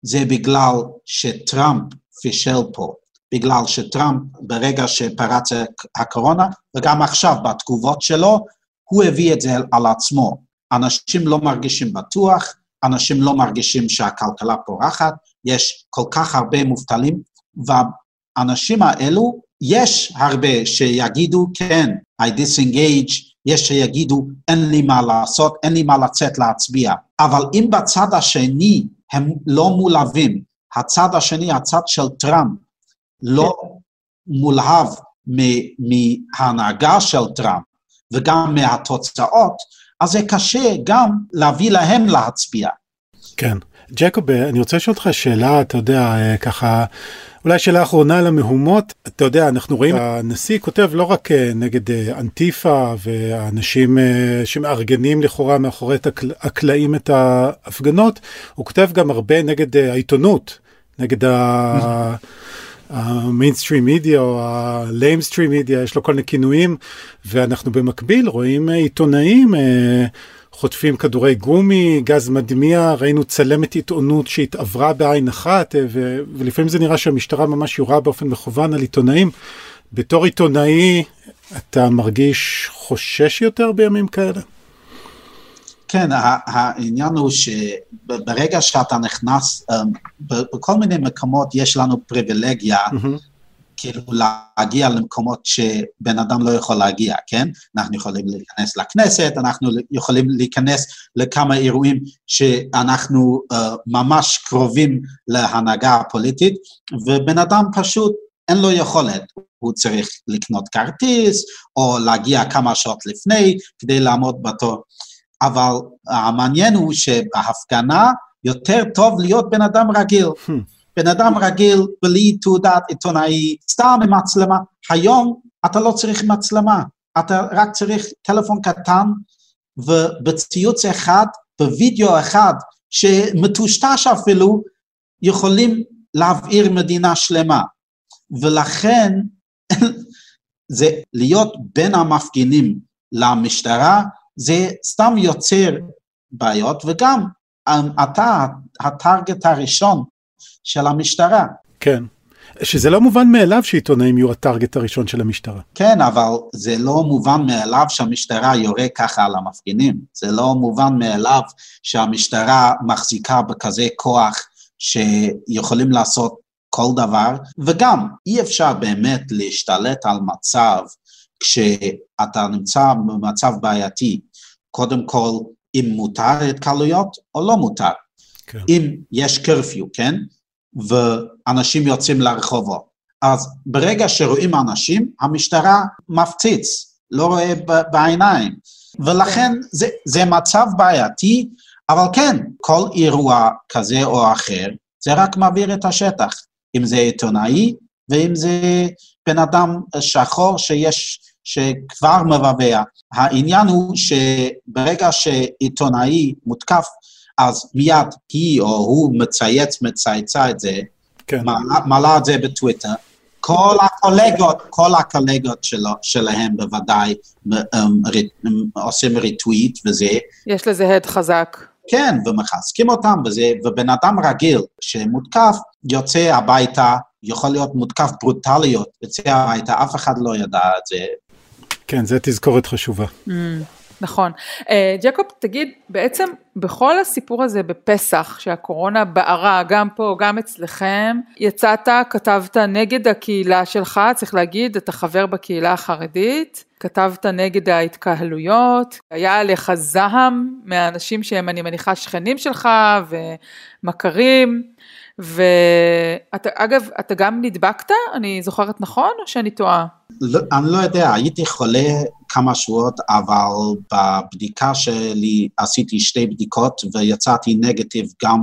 זה בגלל שטראמפ פישל פה. בגלל שטראמפ, ברגע שפרץ הקורונה, וגם עכשיו בתגובות שלו, הוא הביא את זה על עצמו. אנשים לא מרגישים בטוח, אנשים לא מרגישים שהכלכלה פורחת, יש כל כך הרבה מובטלים, והאנשים האלו, יש הרבה שיגידו, כן, I disengage, יש שיגידו, אין לי מה לעשות, אין לי מה לצאת להצביע. אבל אם בצד השני הם לא מולהבים, הצד השני, הצד של טראמפ, לא מולהב מההנהגה של טראמפ וגם מהתוצאות, אז זה קשה גם להביא להם להצביע. כן. ג'קוב, אני רוצה לשאול אותך שאלה, אתה יודע, אה, ככה, אולי שאלה אחרונה למהומות. אתה יודע, אנחנו רואים, הנשיא כותב לא רק אה, נגד אה, אנטיפה והאנשים שמארגנים לכאורה מאחורי הקלעים את ההפגנות, הוא כותב גם הרבה נגד העיתונות, נגד ה... ה mainstream media או ה lamestream media, יש לו כל מיני כינויים, ואנחנו במקביל רואים עיתונאים חוטפים כדורי גומי, גז מדמיע, ראינו צלמת עיתונות שהתעוורה בעין אחת, ו- ולפעמים זה נראה שהמשטרה ממש יורה באופן מכוון על עיתונאים. בתור עיתונאי, אתה מרגיש חושש יותר בימים כאלה? כן, העניין הוא שברגע שאתה נכנס, אמ, בכל מיני מקומות יש לנו פריבילגיה mm-hmm. כאילו להגיע למקומות שבן אדם לא יכול להגיע, כן? אנחנו יכולים להיכנס לכנסת, אנחנו יכולים להיכנס לכמה אירועים שאנחנו uh, ממש קרובים להנהגה הפוליטית, ובן אדם פשוט אין לו יכולת. הוא צריך לקנות כרטיס, או להגיע כמה שעות לפני כדי לעמוד בתור. אבל המעניין הוא שבהפגנה יותר טוב להיות בן אדם רגיל. Hmm. בן אדם רגיל בלי תעודת עיתונאי, סתם עם מצלמה. היום אתה לא צריך מצלמה, אתה רק צריך טלפון קטן ובציוץ אחד, בווידאו אחד, שמטושטש אפילו, יכולים להבעיר מדינה שלמה. ולכן, זה להיות בין המפגינים למשטרה, זה סתם יוצר בעיות, וגם אתה הטארגט הראשון של המשטרה. כן. שזה לא מובן מאליו שעיתונאים יהיו הטארגט הראשון של המשטרה. כן, אבל זה לא מובן מאליו שהמשטרה יורה ככה על המפגינים. זה לא מובן מאליו שהמשטרה מחזיקה בכזה כוח שיכולים לעשות כל דבר, וגם אי אפשר באמת להשתלט על מצב כשאתה נמצא במצב בעייתי. קודם כל, אם מותר התקהלויות או לא מותר. כן. אם יש קרפיו, כן? ואנשים יוצאים לרחובות. אז ברגע שרואים אנשים, המשטרה מפציץ, לא רואה בעיניים. ולכן זה, זה מצב בעייתי, אבל כן, כל אירוע כזה או אחר, זה רק מעביר את השטח. אם זה עיתונאי, ואם זה בן אדם שחור שיש, שכבר מבבע. העניין הוא שברגע שעיתונאי מותקף אז מיד היא או הוא מצייץ, מצייצה את זה, כן. מעלה, מעלה את זה בטוויטר. כל הקולגות, כל הקולגות שלו, שלהם בוודאי um, עושים ריטוויט וזה. יש לזה הד חזק. כן, ומחזקים אותם וזה, ובן אדם רגיל שמותקף, יוצא הביתה, יכול להיות מותקף ברוטליות, יוצא הביתה, אף אחד לא ידע את זה. כן, זו תזכורת חשובה. Mm. נכון. אה, ג'קוב, תגיד, בעצם בכל הסיפור הזה בפסח, שהקורונה בערה, גם פה, גם אצלכם, יצאת, כתבת נגד הקהילה שלך, צריך להגיד, אתה חבר בקהילה החרדית, כתבת נגד ההתקהלויות, היה עליך זעם מהאנשים שהם, אני מניחה, שכנים שלך ומכרים. ואגב, אתה גם נדבקת? אני זוכרת נכון או שאני טועה? לא, אני לא יודע, הייתי חולה כמה שבועות, אבל בבדיקה שלי עשיתי שתי בדיקות ויצאתי נגטיב גם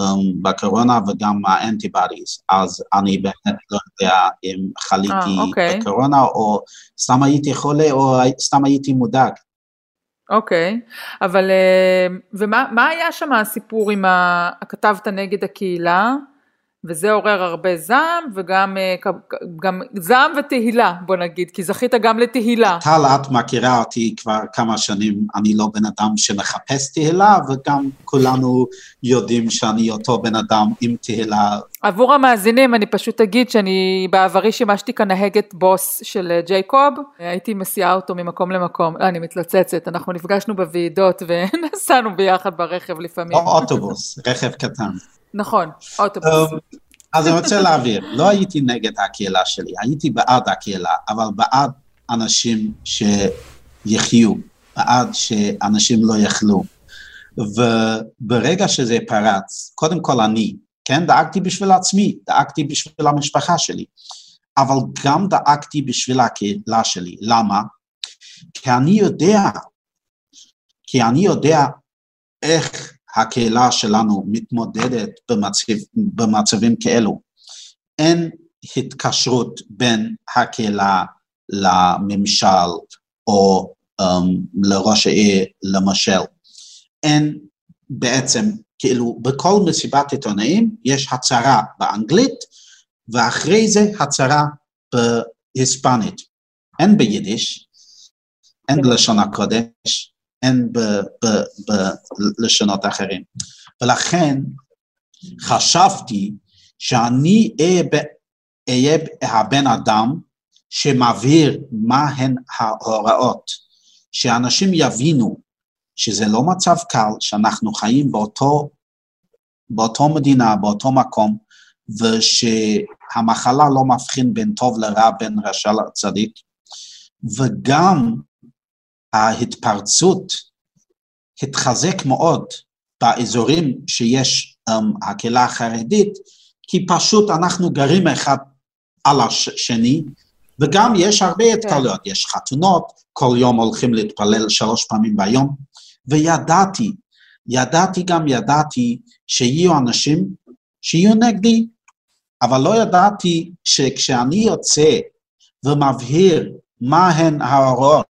um, בקורונה וגם האנטיבודיז, אז אני באמת לא יודע אם חליתי 아, אה, אוקיי. בקורונה או סתם הייתי חולה או סתם הייתי מודאג. אוקיי, אבל אה, ומה היה שם הסיפור עם ה... כתבת נגד הקהילה? וזה עורר הרבה זעם וגם אה, גם זעם ותהילה בוא נגיד, כי זכית גם לתהילה. טל, את מכירה אותי כבר כמה שנים, אני לא בן אדם שמחפש תהילה, וגם כולנו יודעים שאני אותו בן אדם עם תהילה. עבור המאזינים אני פשוט אגיד שאני בעברי שימשתי כנהגת בוס של אה, ג'ייקוב, הייתי מסיעה אותו ממקום למקום, לא, אני מתלוצצת, אנחנו נפגשנו בוועידות ונסענו ביחד ברכב לפעמים. או אוטובוס, רכב קטן. נכון, אוטובוס. אמ, אז אני רוצה להבהיר, לא הייתי נגד הקהילה שלי, הייתי בעד הקהילה, אבל בעד אנשים שיחיו, בעד שאנשים לא יאכלו. וברגע שזה פרץ, קודם כל אני, כן, דאגתי בשביל עצמי, דאגתי בשביל המשפחה שלי, אבל גם דאגתי בשביל הקהילה שלי. למה? כי אני יודע, כי אני יודע איך הקהילה שלנו מתמודדת במצב, במצבים כאלו. אין התקשרות בין הקהילה לממשל או um, לראש העיר למשל. אין בעצם, כאילו בכל מסיבת עיתונאים יש הצהרה באנגלית ואחרי זה הצהרה בהיספנית. אין ביידיש, אין בלשון הקודש, אין בלשונות אחרים. ולכן חשבתי שאני אהיה הבן אדם שמבהיר מהן ההוראות, שאנשים יבינו שזה לא מצב קל, שאנחנו חיים באותו, באותו מדינה, באותו מקום, ושהמחלה לא מבחין בין טוב לרע, בין רשע לצדיק, וגם ההתפרצות התחזק מאוד באזורים שיש um, הקהילה החרדית, כי פשוט אנחנו גרים אחד על השני, וגם יש הרבה כן. התקלויות, okay. יש חתונות, כל יום הולכים להתפלל שלוש פעמים ביום, וידעתי, ידעתי גם ידעתי שיהיו אנשים שיהיו נגדי, אבל לא ידעתי שכשאני יוצא ומבהיר מהן ההוראות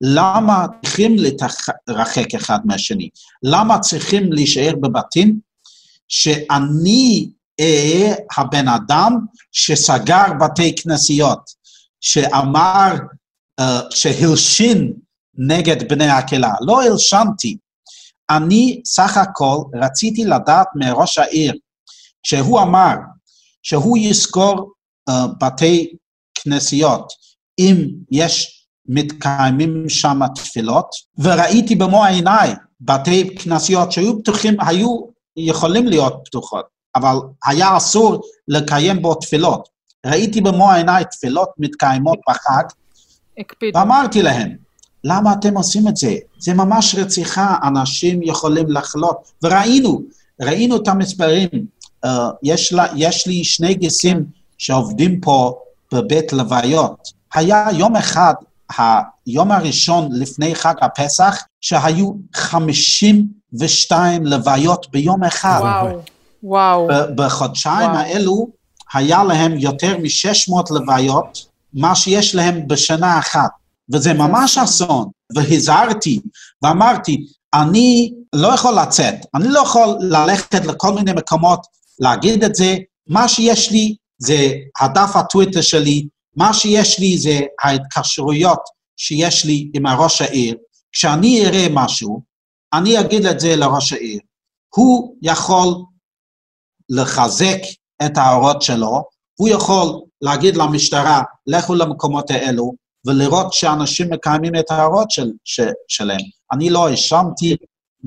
למה צריכים להתרחק אחד מהשני? למה צריכים להישאר בבתים? שאני אהיה הבן אדם שסגר בתי כנסיות, שאמר, uh, שהלשין נגד בני הקהילה. לא הלשנתי. אני סך הכל רציתי לדעת מראש העיר, שהוא אמר שהוא יסגור uh, בתי כנסיות אם יש מתקיימים שם תפילות, וראיתי במו עיניי בתי כנסיות שהיו פתוחים, היו יכולים להיות פתוחות, אבל היה אסור לקיים בו תפילות. ראיתי במו עיניי תפילות מתקיימות בחג, הקפידו. ואמרתי להם, למה אתם עושים את זה? זה ממש רציחה, אנשים יכולים לחלות. וראינו, ראינו את המספרים. Uh, יש, לה, יש לי שני גיסים שעובדים פה בבית לוויות. היה יום אחד היום הראשון לפני חג הפסח, שהיו 52 לוויות ביום אחד. וואו, וואו. בחודשיים וואו. האלו היה להם יותר מ-600 לוויות, מה שיש להם בשנה אחת. וזה ממש אסון. והזהרתי ואמרתי, אני לא יכול לצאת, אני לא יכול ללכת לכל מיני מקומות להגיד את זה, מה שיש לי זה הדף הטוויטר שלי, מה שיש לי זה ההתקשרויות שיש לי עם הראש העיר. כשאני אראה משהו, אני אגיד את זה לראש העיר. הוא יכול לחזק את ההוראות שלו, הוא יכול להגיד למשטרה, לכו למקומות האלו, ולראות שאנשים מקיימים את ההערות של, ש, שלהם. אני לא האשמתי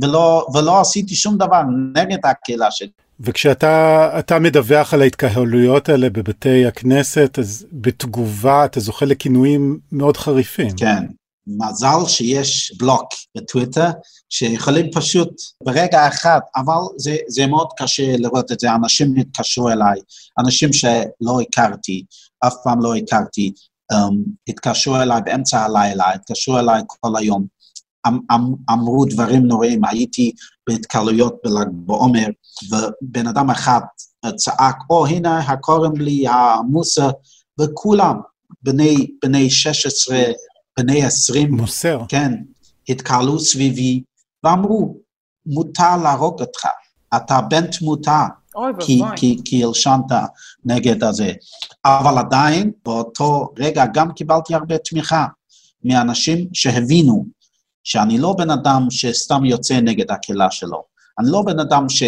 ולא, ולא עשיתי שום דבר נגד הקהילה שלי. וכשאתה מדווח על ההתקהלויות האלה בבתי הכנסת, אז בתגובה אתה זוכה לכינויים מאוד חריפים. כן, מזל שיש בלוק בטוויטר, שיכולים פשוט ברגע אחד, אבל זה, זה מאוד קשה לראות את זה, אנשים התקשרו אליי, אנשים שלא הכרתי, אף פעם לא הכרתי, um, התקשרו אליי באמצע הלילה, התקשרו אליי כל היום, אמ, אמ, אמרו דברים נוראים, הייתי בהתקהלויות בל"ג בעומר, ובן אדם אחד צעק, או oh, הנה הקורם לי המוסר, וכולם, בני, בני 16, בני 20, מוסר. כן, התקהלו סביבי, ואמרו, מותר להרוג אותך, אתה בן תמותה, כי, כי, כי הלשנת נגד הזה. אבל עדיין, באותו רגע גם קיבלתי הרבה תמיכה מאנשים שהבינו שאני לא בן אדם שסתם יוצא נגד הקהילה שלו. אני לא בן אדם ש,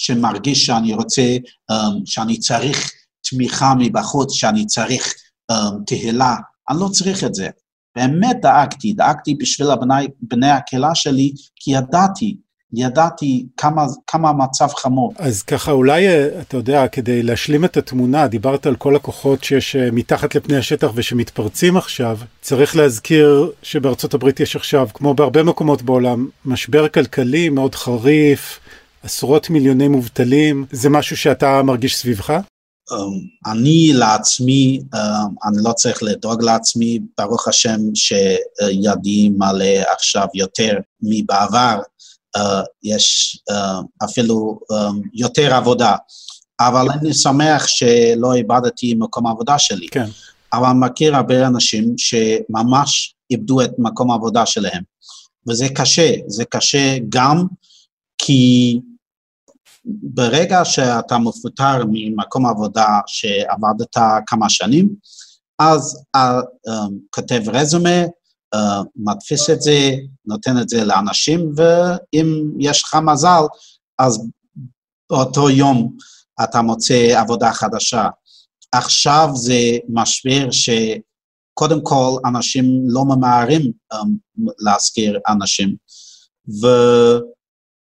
שמרגיש שאני רוצה, um, שאני צריך תמיכה מבחוץ, שאני צריך um, תהילה. אני לא צריך את זה. באמת דאגתי, דאגתי בשביל הבני, בני הקהילה שלי, כי ידעתי, ידעתי כמה, כמה המצב חמור. אז ככה אולי, אה, אתה יודע, כדי להשלים את התמונה, דיברת על כל הכוחות שיש אה, מתחת לפני השטח ושמתפרצים עכשיו, צריך להזכיר שבארצות הברית יש עכשיו, כמו בהרבה מקומות בעולם, משבר כלכלי מאוד חריף, עשרות מיליוני מובטלים, זה משהו שאתה מרגיש סביבך? Um, אני לעצמי, um, אני לא צריך לדאוג לעצמי, ברוך השם שידי מלא עכשיו יותר מבעבר, uh, יש uh, אפילו um, יותר עבודה, אבל אני שמח שלא איבדתי מקום העבודה שלי. כן. אבל מכיר הרבה אנשים שממש איבדו את מקום העבודה שלהם, וזה קשה, זה קשה גם כי ברגע שאתה מפוטר ממקום עבודה שעבדת כמה שנים, אז um, כותב רזומה, uh, מדפיס את זה, נותן את זה לאנשים, ואם יש לך מזל, אז באותו יום אתה מוצא עבודה חדשה. עכשיו זה משבר שקודם כל אנשים לא ממהרים um, להזכיר אנשים, ו...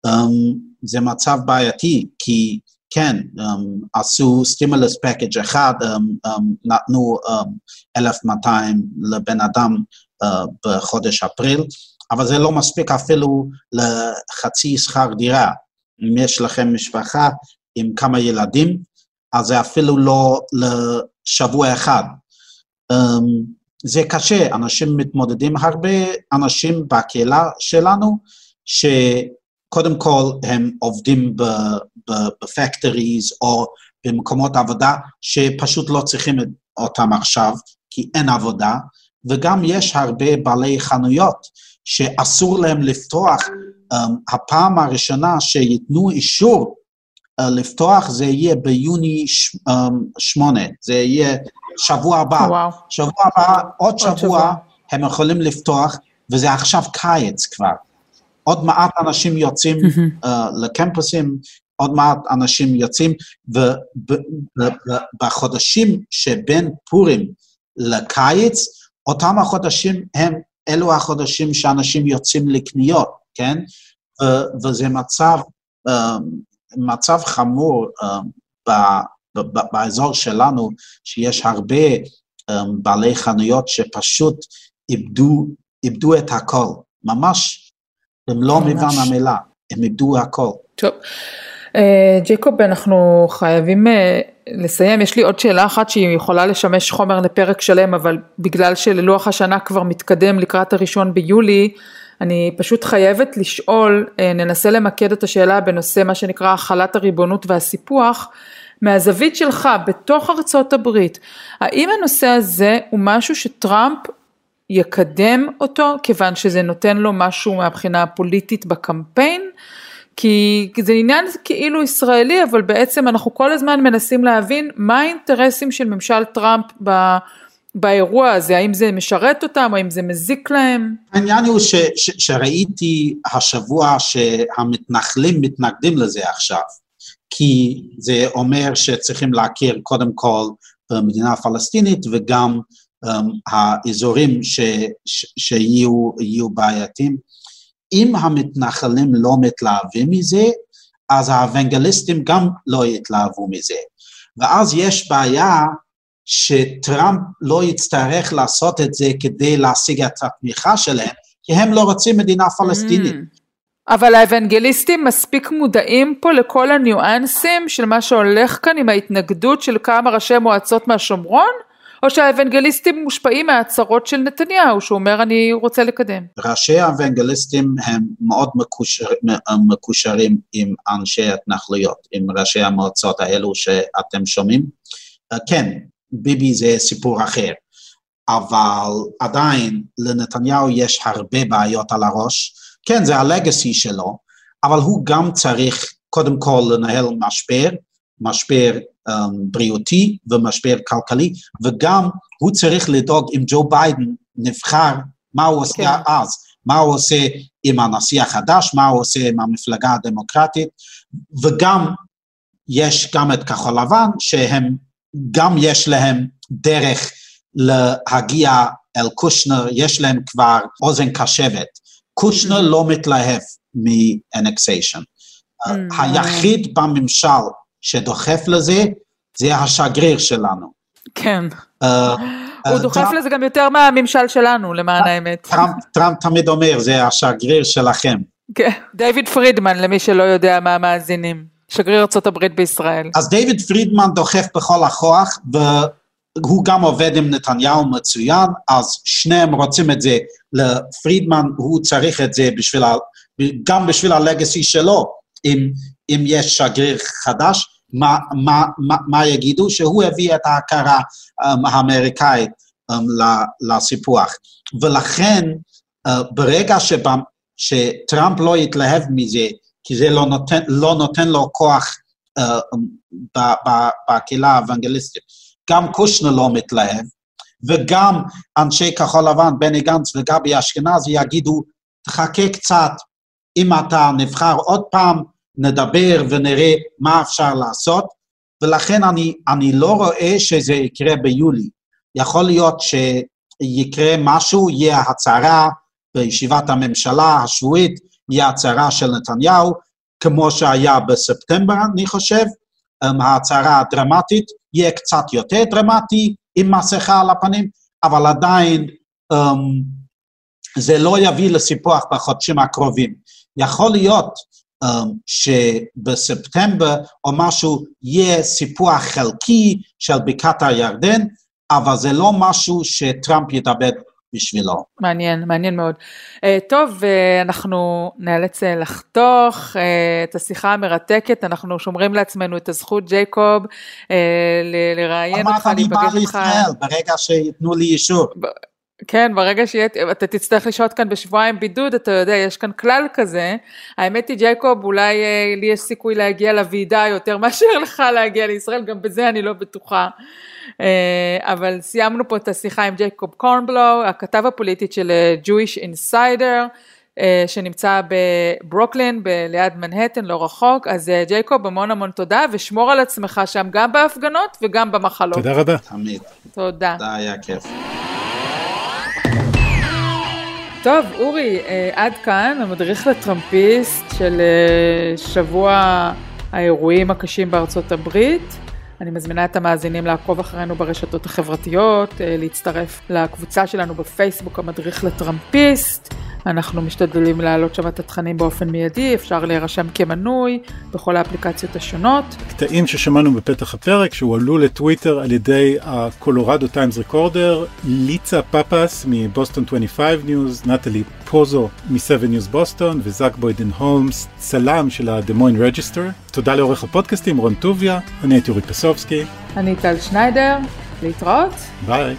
Um, זה מצב בעייתי, כי כן, um, עשו סטימולוס פקאג' אחד, um, um, נתנו um, 1,200 לבן אדם uh, בחודש אפריל, אבל זה לא מספיק אפילו לחצי שכר דירה. אם יש לכם משפחה עם כמה ילדים, אז זה אפילו לא לשבוע אחד. Um, זה קשה, אנשים מתמודדים, הרבה אנשים בקהילה שלנו, ש... קודם כל הם עובדים בפקטוריז או במקומות עבודה שפשוט לא צריכים אותם עכשיו, כי אין עבודה, וגם יש הרבה בעלי חנויות שאסור להם לפתוח. Um, הפעם הראשונה שייתנו אישור uh, לפתוח זה יהיה ביוני ש, um, שמונה, זה יהיה שבוע הבא. וואו. שבוע הבא, עוד, עוד שבוע, שבוע הם יכולים לפתוח, וזה עכשיו קיץ כבר. עוד מעט אנשים יוצאים uh, לקמפוסים, עוד מעט אנשים יוצאים, ובחודשים שבין פורים לקיץ, אותם החודשים הם אלו החודשים שאנשים יוצאים לקניות, כן? ו- וזה מצב, uh, מצב חמור uh, ב- ב- באזור שלנו, שיש הרבה um, בעלי חנויות שפשוט איבדו, איבדו את הכל, ממש הם לא מובן המילה, הם איבדו הכל. טוב. אה, ג'ייקוב, אנחנו חייבים אה, לסיים, יש לי עוד שאלה אחת שהיא יכולה לשמש חומר לפרק שלם, אבל בגלל שללוח השנה כבר מתקדם לקראת הראשון ביולי, אני פשוט חייבת לשאול, אה, ננסה למקד את השאלה בנושא מה שנקרא החלת הריבונות והסיפוח, מהזווית שלך בתוך ארצות הברית, האם הנושא הזה הוא משהו שטראמפ יקדם אותו, כיוון שזה נותן לו משהו מהבחינה הפוליטית בקמפיין, כי זה עניין כאילו ישראלי, אבל בעצם אנחנו כל הזמן מנסים להבין מה האינטרסים של ממשל טראמפ ב... באירוע הזה, האם זה משרת אותם, האם זה מזיק להם? העניין הוא ש, ש, שראיתי השבוע שהמתנחלים מתנגדים לזה עכשיו, כי זה אומר שצריכים להכיר קודם כל במדינה הפלסטינית וגם האזורים ש, ש, שיהיו בעייתיים. אם המתנחלים לא מתלהבים מזה, אז האוונגליסטים גם לא יתלהבו מזה. ואז יש בעיה שטראמפ לא יצטרך לעשות את זה כדי להשיג את התמיכה שלהם, כי הם לא רוצים מדינה פלסטינית. Mm. אבל האוונגליסטים מספיק מודעים פה לכל הניואנסים של מה שהולך כאן עם ההתנגדות של כמה ראשי מועצות מהשומרון? או שהאוונגליסטים מושפעים מההצהרות של נתניהו, שהוא אומר אני רוצה לקדם? ראשי האוונגליסטים הם מאוד מקושר, מקושרים עם אנשי התנחלויות, עם ראשי המועצות האלו שאתם שומעים. אה, כן, ביבי זה סיפור אחר, אבל עדיין לנתניהו יש הרבה בעיות על הראש. כן, זה הלגאסי שלו, אבל הוא גם צריך קודם כל לנהל משבר, משבר בריאותי ומשבר כלכלי, וגם הוא צריך לדאוג אם ג'ו ביידן נבחר, מה הוא עושה כן. אז, מה הוא עושה עם הנשיא החדש, מה הוא עושה עם המפלגה הדמוקרטית, וגם יש גם את כחול לבן, שהם, גם יש להם דרך להגיע אל קושנר, יש להם כבר אוזן קשבת. קושנר mm-hmm. לא מתלהב מ-annexation. Mm-hmm. היחיד בממשל שדוחף לזה, זה השגריר שלנו. כן. Uh, הוא uh, דוחף טראמפ, לזה גם יותר מהממשל שלנו, למען האמת. טראמפ, טראמפ תמיד אומר, זה השגריר שלכם. כן, דיוויד פרידמן, למי שלא יודע מה המאזינים. שגריר ארה"ב בישראל. אז דיוויד פרידמן דוחף בכל הכוח, והוא גם עובד עם נתניהו מצוין, אז שניהם רוצים את זה. לפרידמן הוא צריך את זה בשביל, גם בשביל הלגסי שלו. אם, אם יש שגריר חדש, מה, מה, מה, מה יגידו? שהוא הביא את ההכרה um, האמריקאית um, לסיפוח. ולכן, uh, ברגע שבא, שטראמפ לא יתלהב מזה, כי זה לא נותן, לא נותן לו כוח uh, בקהילה האוונגליסטית, גם קושנר לא מתלהב, וגם אנשי כחול לבן, בני גנץ וגבי אשכנזי יגידו, תחכה קצת, אם אתה נבחר עוד פעם, נדבר ונראה מה אפשר לעשות, ולכן אני, אני לא רואה שזה יקרה ביולי. יכול להיות שיקרה משהו, יהיה הצהרה בישיבת הממשלה השבועית, יהיה הצהרה של נתניהו, כמו שהיה בספטמבר, אני חושב, um, ההצהרה הדרמטית, יהיה קצת יותר דרמטי, עם מסכה על הפנים, אבל עדיין um, זה לא יביא לסיפוח בחודשים הקרובים. יכול להיות שבספטמבר או משהו יהיה סיפוח חלקי של בקעת הירדן, אבל זה לא משהו שטראמפ יתאבד בשבילו. מעניין, מעניין מאוד. Uh, טוב, uh, אנחנו נאלץ uh, לחתוך את השיחה המרתקת, אנחנו שומרים לעצמנו את הזכות, ג'ייקוב, לראיין אותך, להיפגש איתך. אמרת לי בא לישראל, ברגע שייתנו לי אישור. כן, ברגע שאתה תצטרך לשהות כאן בשבועיים בידוד, אתה יודע, יש כאן כלל כזה. האמת היא, ג'ייקוב, אולי אה, לי יש סיכוי להגיע לוועידה יותר מאשר לך להגיע לישראל, גם בזה אני לא בטוחה. אה, אבל סיימנו פה את השיחה עם ג'ייקוב קורנבלו, הכתב הפוליטית של אה, Jewish Insider, אה, שנמצא בברוקלין, ליד מנהטן, לא רחוק. אז אה, ג'ייקוב, המון המון תודה, ושמור על עצמך שם גם בהפגנות וגם במחלות. תודה רבה. תמיד. תודה. תודה, היה כיף. טוב, אורי, אה, עד כאן המדריך לטראמפיסט של אה, שבוע האירועים הקשים בארצות הברית. אני מזמינה את המאזינים לעקוב אחרינו ברשתות החברתיות, אה, להצטרף לקבוצה שלנו בפייסבוק, המדריך לטראמפיסט. אנחנו משתדלים להעלות שם את התכנים באופן מיידי, אפשר להירשם כמנוי בכל האפליקציות השונות. קטעים ששמענו בפתח הפרק שהועלו לטוויטר על ידי ה Colorado Times Recorder, ליצה פפס מ Boston 25 News, נטלי פוזו מ-7 News Boston וזאק בוידן הולמס, צלם של ה Des Moines Register. תודה לעורך הפודקאסטים רון טוביה, אני הייתי אורי פסובסקי. אני טל שניידר, להתראות. ביי.